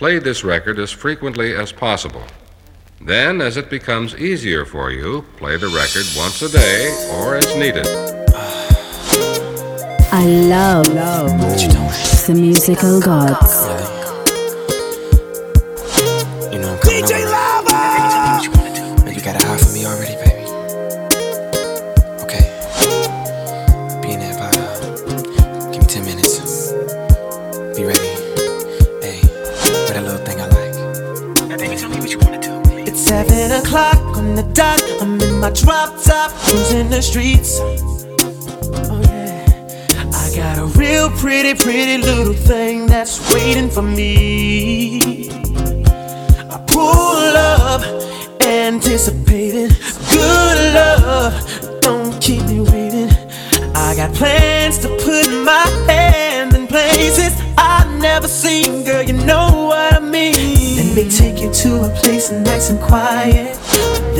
play this record as frequently as possible. Then, as it becomes easier for you, play the record once a day or as needed. I love, love the musical gods. I'm in my drop top, cruising the streets. Oh, yeah. I got a real pretty, pretty little thing that's waiting for me. I pull up, anticipating good love. Don't keep me waiting. I got plans to put my hand in places I've never seen, girl. You know what I mean. Let me take you to a place nice and quiet.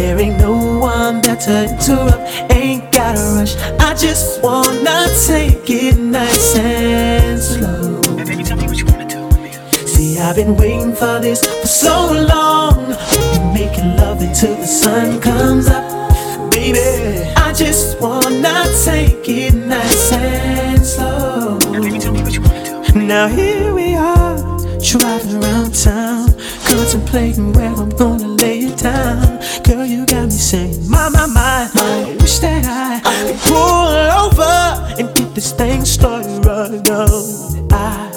There ain't no one better to interrupt. Ain't gotta rush. I just wanna take it nice and slow. Baby, tell me what you wanna do with me. See, I've been waiting for this for so long. We're making love until the sun comes up. Baby, I just wanna take it nice and slow. Now, baby, tell me what you wanna do. Now here we are, driving around town, contemplating where I'm gonna lay it down. Girl, you got me saying, my, my, my, I wish that I could pull over and get this thing started right now. I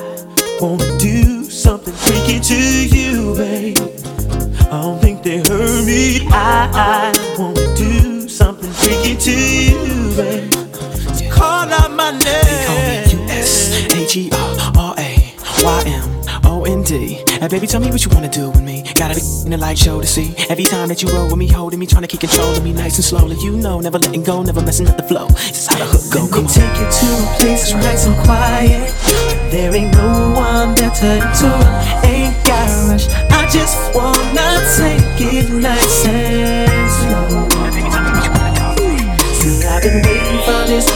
wanna do something freaky to you, babe. I don't think they heard me. I, I wanna do something freaky to you, babe. So call out my name. U-S-H-E-R-R-A-Y-M-O-N-D. And baby, tell me what you wanna do with me. Got a in the light show to see. Every time that you roll with me, holding me, trying to keep control of me nice and slowly. You know, never letting go, never messing up the flow. This is how the hook go. Let Come me on. take you to a place nice and quiet. There ain't no one there to. Ain't gotta rush. I just wanna take it nice and slow. See, I've been waiting for this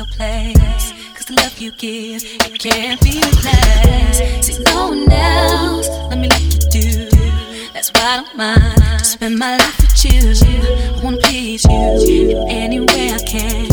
your place. Cause the love you give, it can't be replaced. See, no one else, let me let you do. That's why I don't mind to spend my life with you. I wanna please you in any way I can.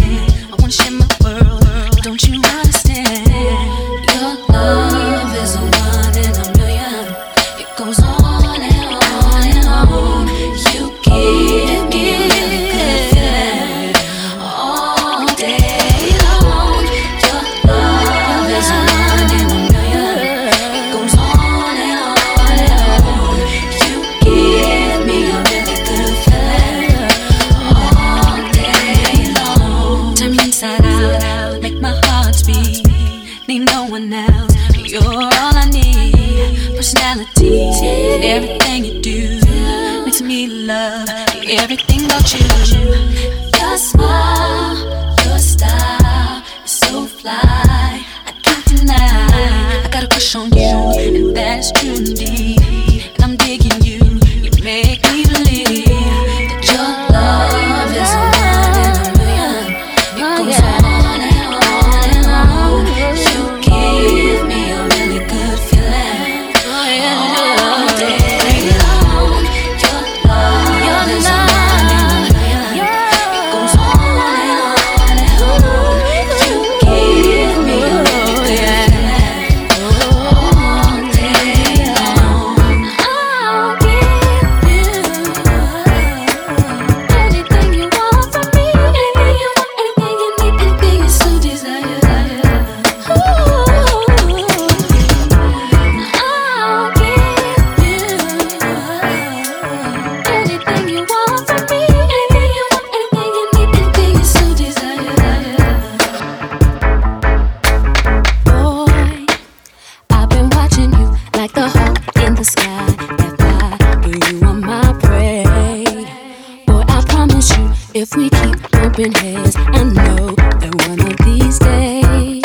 promise you, if we keep bumping heads, I know that one of these days.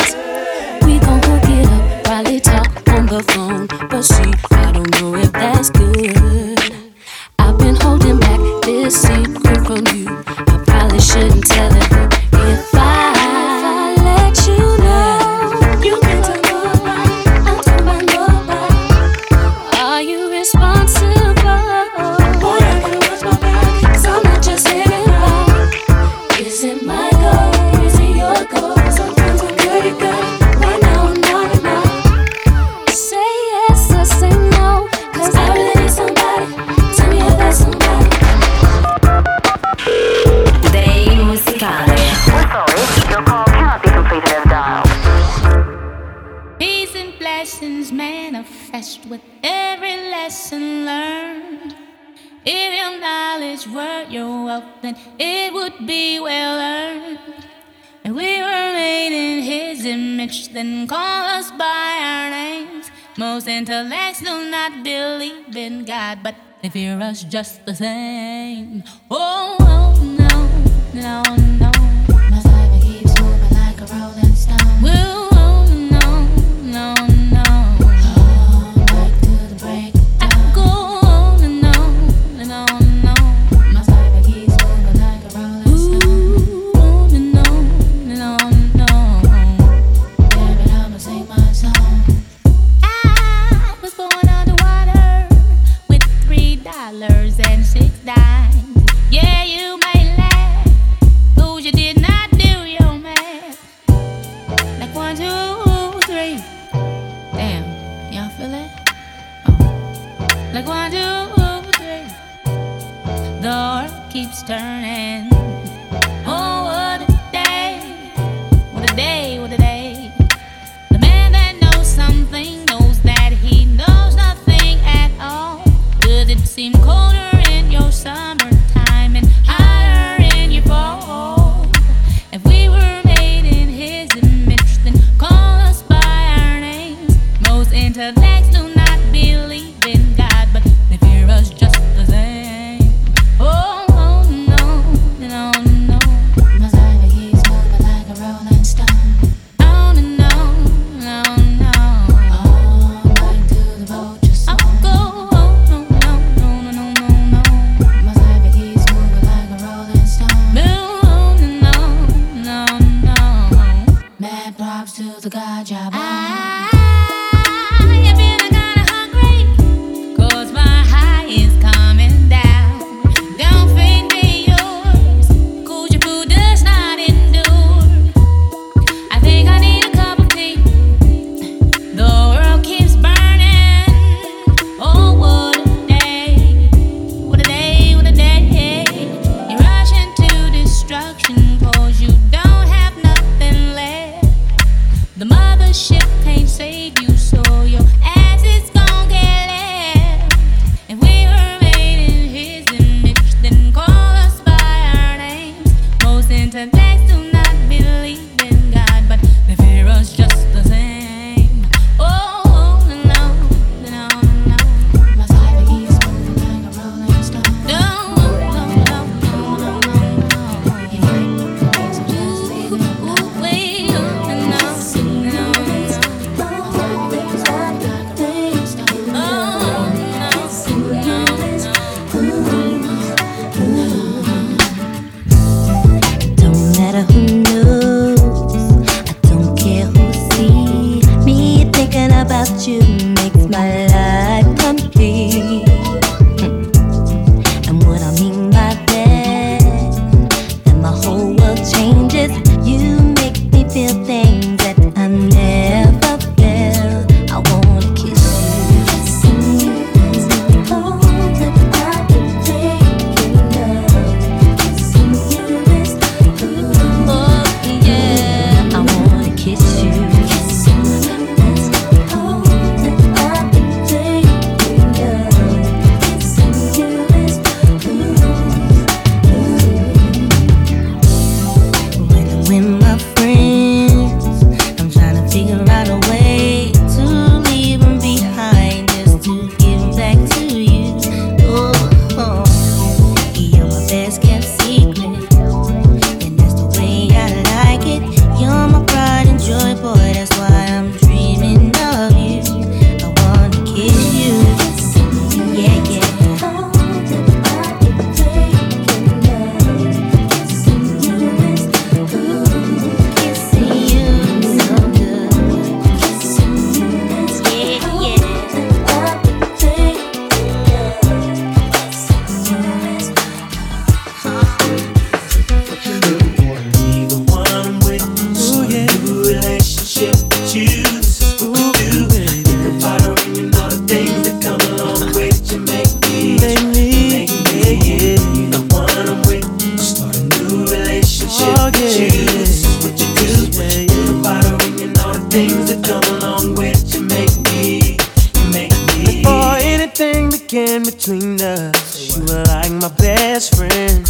Most intellects do not believe in God, but they fear us just the same. Oh, oh no, no, no. next to friend.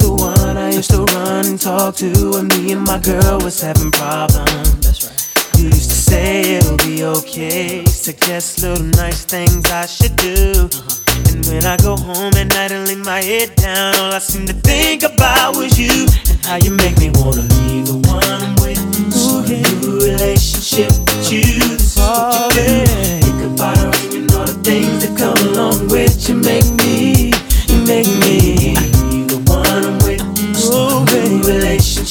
the one I used to run and talk to when me and my girl was having problems. That's right. You used to say it'll be okay. Suggest little nice things I should do. Uh-huh. And when I go home at night and lay my head down, all I seem to think about was you and how you make me wanna leave the one I'm with. Ooh, yeah. new relationship with you. This is what you do. Think about her and all the things that come along with you. Make me, you make me.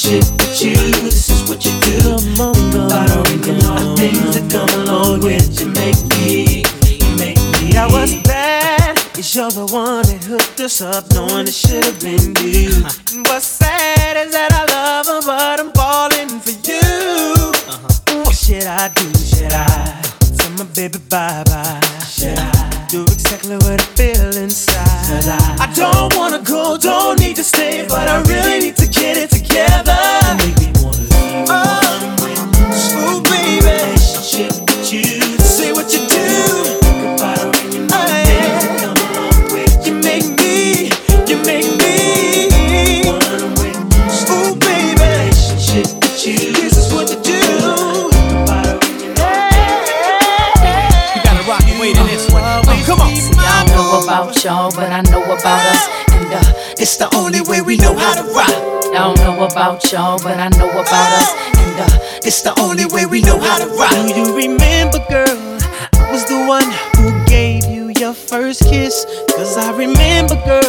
shit with you. This is what you do. I don't even know the things that come along with you. Make me, you make me. I was bad. You're the one that hooked us up, knowing it should have been you. And what's sad is that I love her, but I'm falling for you. Uh-huh. What should I do? Should I tell my baby bye bye? Should I? do exactly what I feel inside. I, I don't wanna go, don't need to stay, but I really need to get it together. Make me wanna be Oh, ooh, baby. Relationship. about y'all, but I know about us. And uh, it's the only way we know how to rock. Do you remember, girl? I was the one who gave you your first kiss. Cause I remember, girl.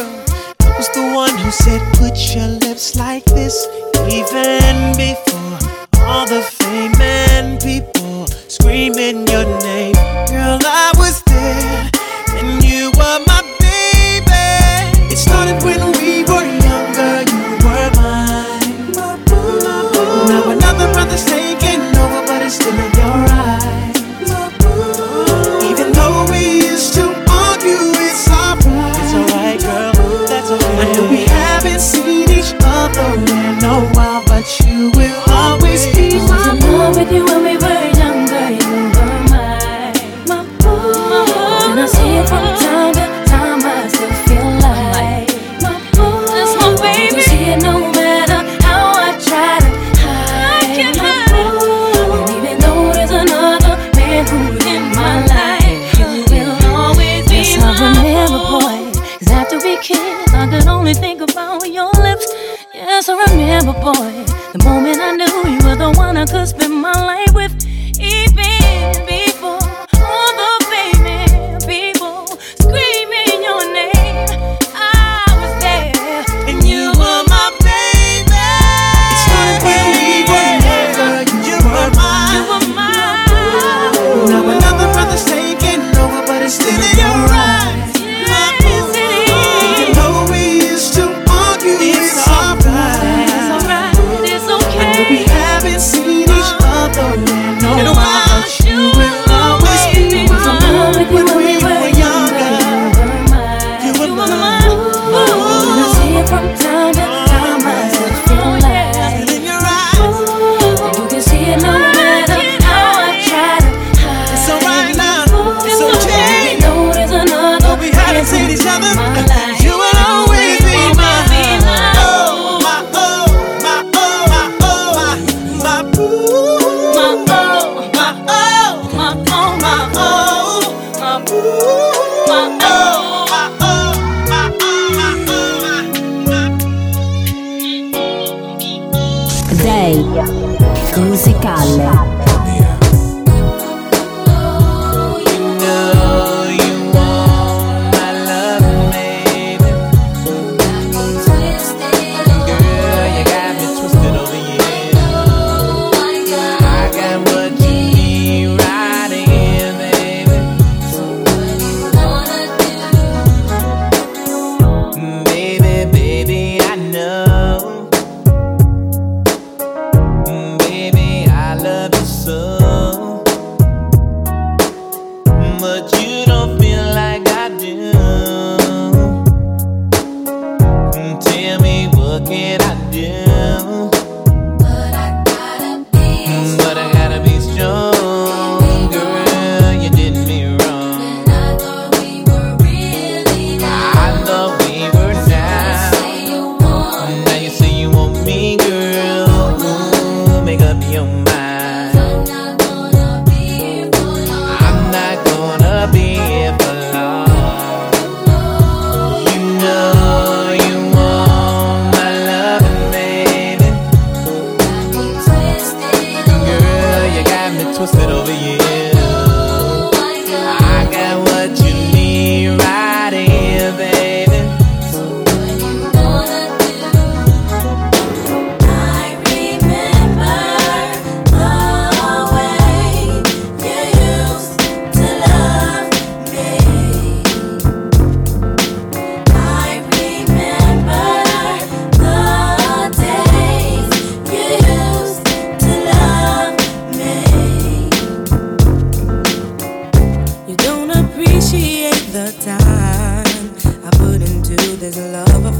Love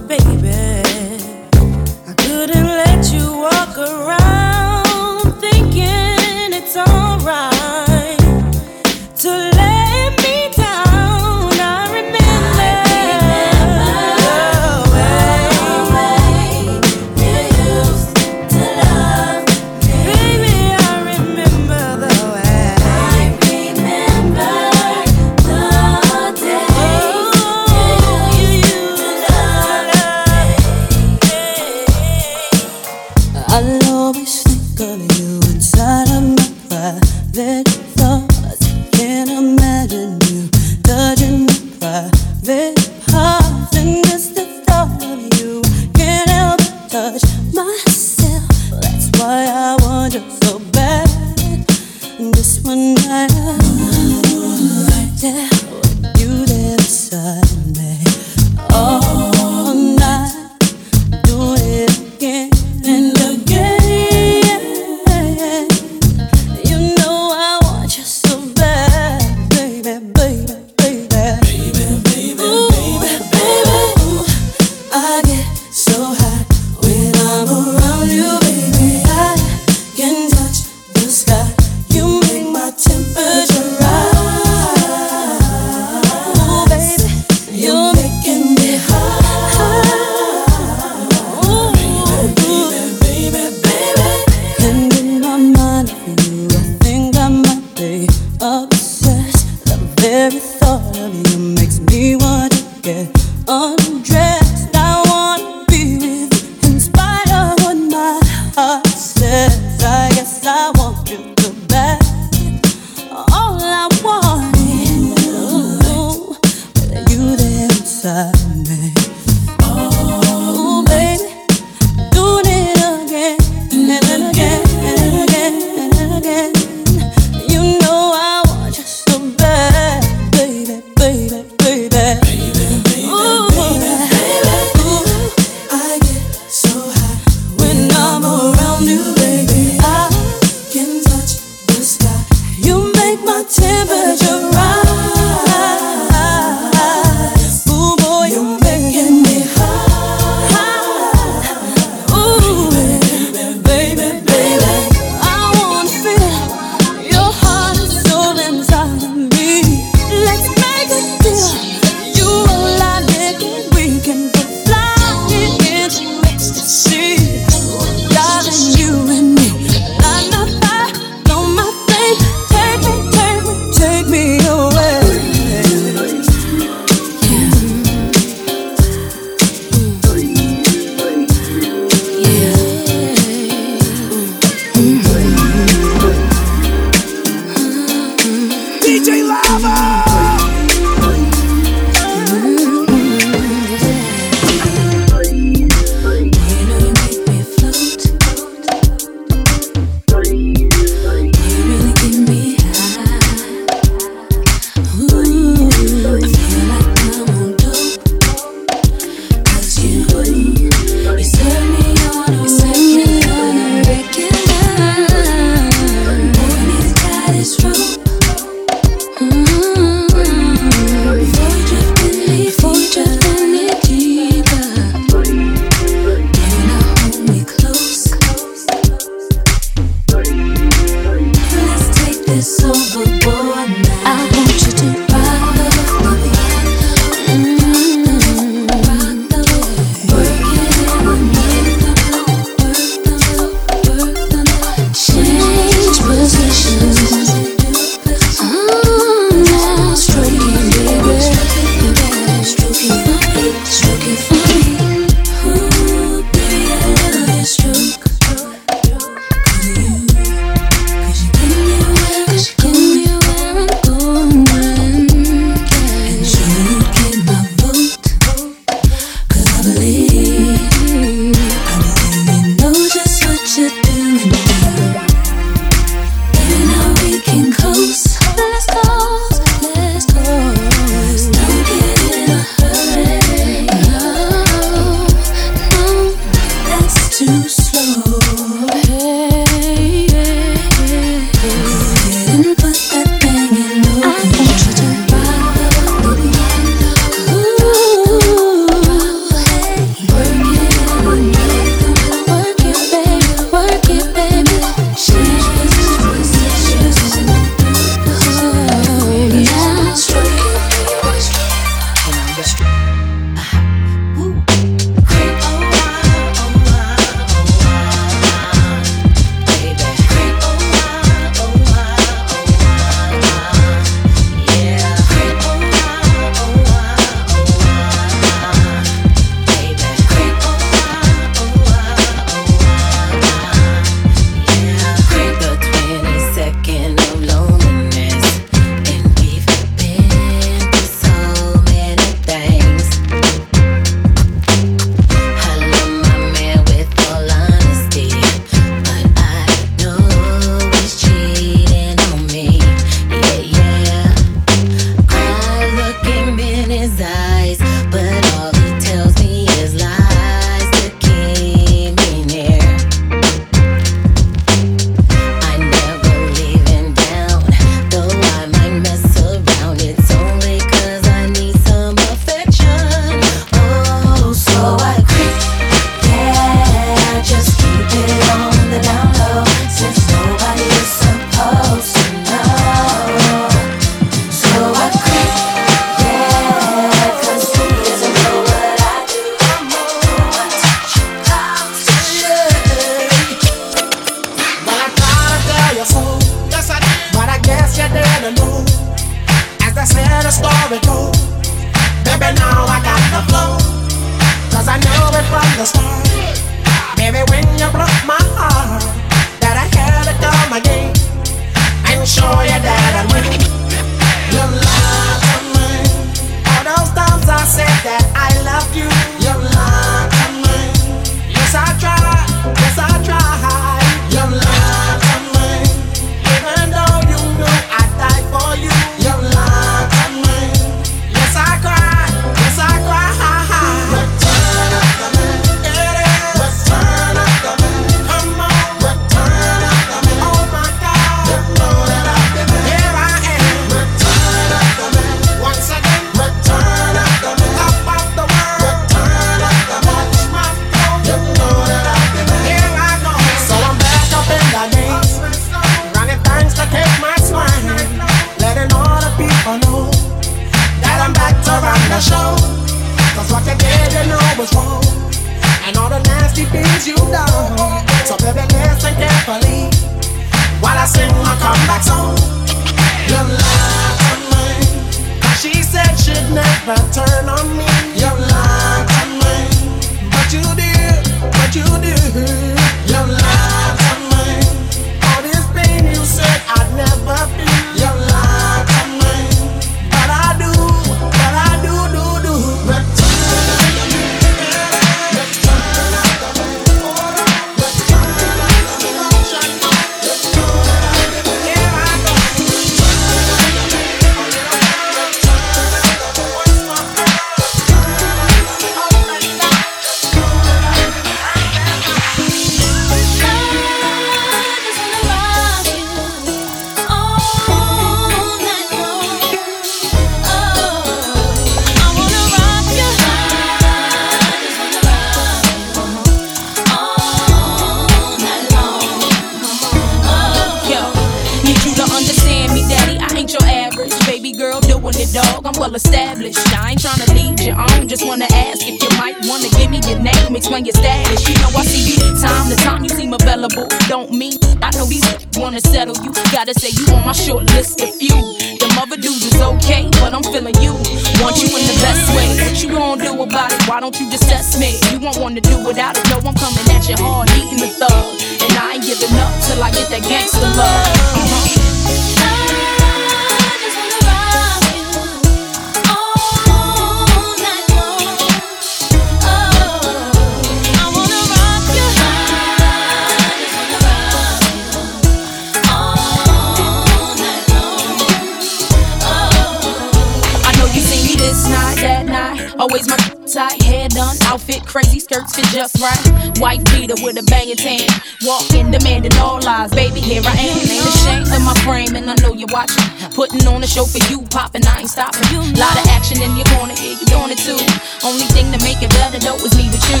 skirts fit just right. White beater with a bangin' tan. Walking, demanding all eyes. Baby, here I am. Ain't ashamed of my frame, and I know you're watching. Putting on a show for you, poppin', I ain't stopping. Lot of action, in your corner, gonna you doing it too. Only thing to make it better though is me with you.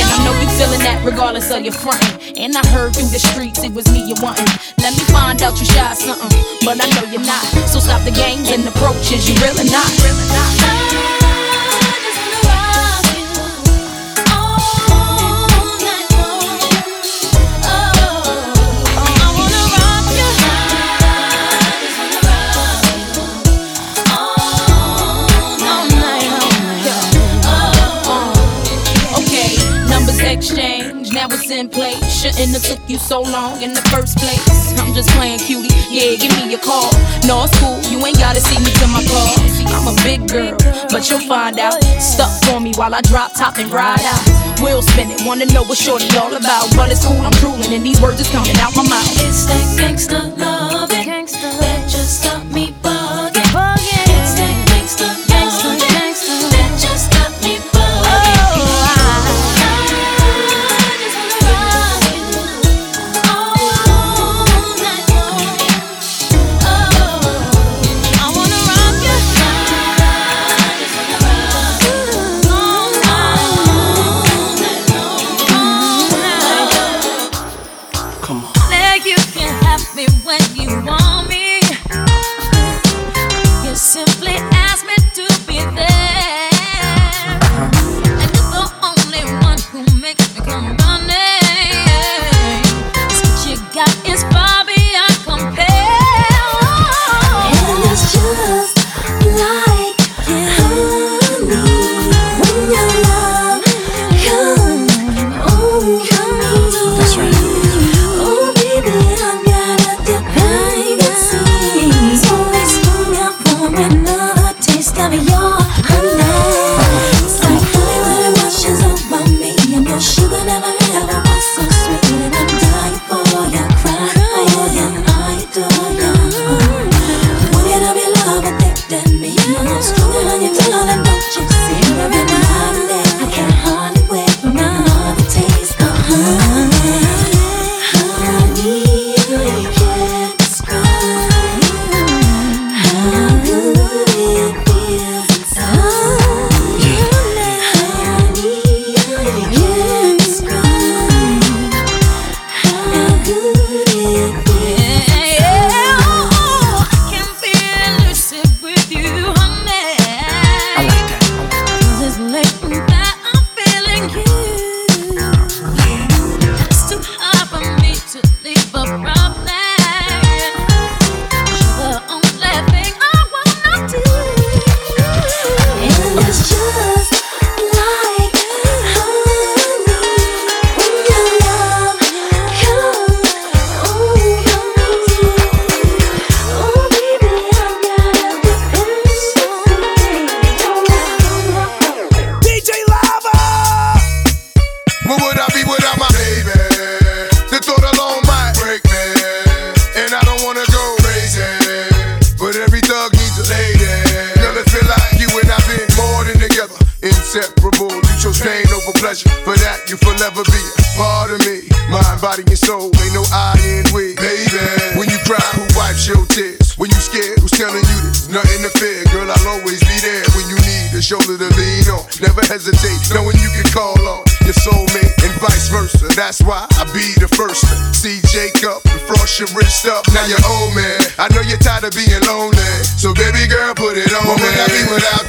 And I know you feeling that regardless of your frame. And I heard through the streets it was me you wantin'. Let me find out you shy something, but I know you're not. So stop the games and approaches, you really not. Really not. And it took you so long in the first place. I'm just playing cutie. Yeah, give me a call. No, it's cool. You ain't gotta see me to my car. I'm a big girl, but you'll find out. Stuck for me while I drop top and ride out. Will spin it. Wanna know what shorty all about? But it's cool. I'm drooling, and these words is coming out my mouth. It's that gangsta loving. and That's why I be the first see Jacob and frost your wrist up. Now you're old man. I know you're tired of being lonely, so baby girl, put it on. What would I be without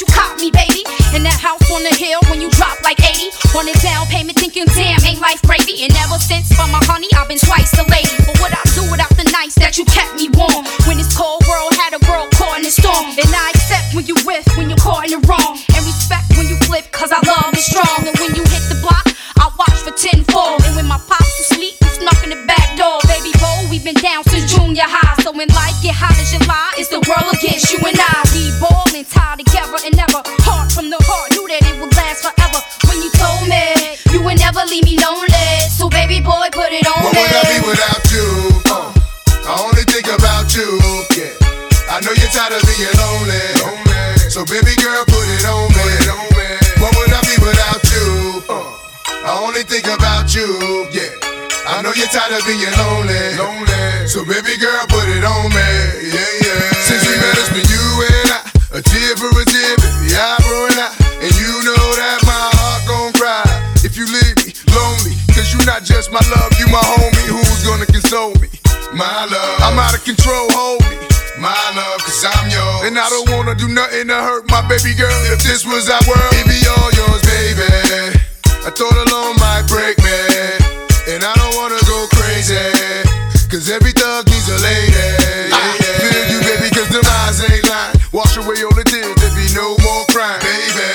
you caught me, baby. In that house on the hill when you drop like 80. On a down payment, thinking, damn, ain't life gravy. And ever since for my honey, I've been twice the lady. But what I do without the nights that you kept me warm. When this cold world had a girl caught in the storm. And I accept when you with, when you're caught in the wrong. And respect when you flip, cause I love is strong. And when you hit the block, I watch for tenfold. And when my pops was asleep, you snuck in the back door. Baby boy, we've been down since junior high. So when life get hot as July, it's the world you're tired of being lonely. lonely. So baby girl, put it on me. Yeah, yeah. Since we met, it's been you and I. A tear for a tear, baby, eyebrow and I. And you know that my heart gon' cry if you leave me lonely. Cause you not just my love, you my homie who's gonna console me. My love, I'm out of control, hold me. My love, cause I'm yours. And I don't wanna do nothing to hurt my baby girl. If this was our world, it'd be all yours, baby. I thought alone might break me. Crazy. Cause every thug needs a lady. Yeah, yeah. Feel you, baby, cause the eyes ain't lying. Wash away all the tears, there be no more crying, baby.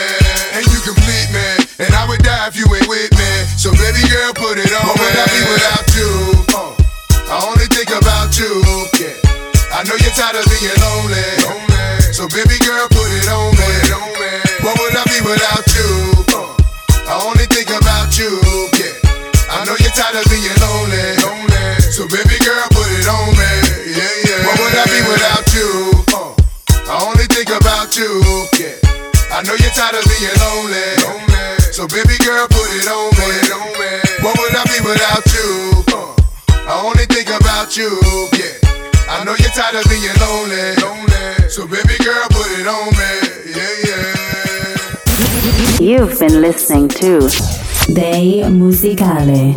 And you complete me. And I would die if you ain't with me. So baby girl, put it on. What would I be without you? Uh, I only think about you. Yeah. I know you're tired of being lonely. lonely. So baby girl, you. Yeah. I know you're tired of being lonely. lonely. So baby girl, put it on me. Put it on me. What would I be without you? Uh, I only think about you. Yeah. I know you're tired of being lonely. lonely. So baby girl, put it on me. Yeah, yeah. You've been listening to Day Musicale.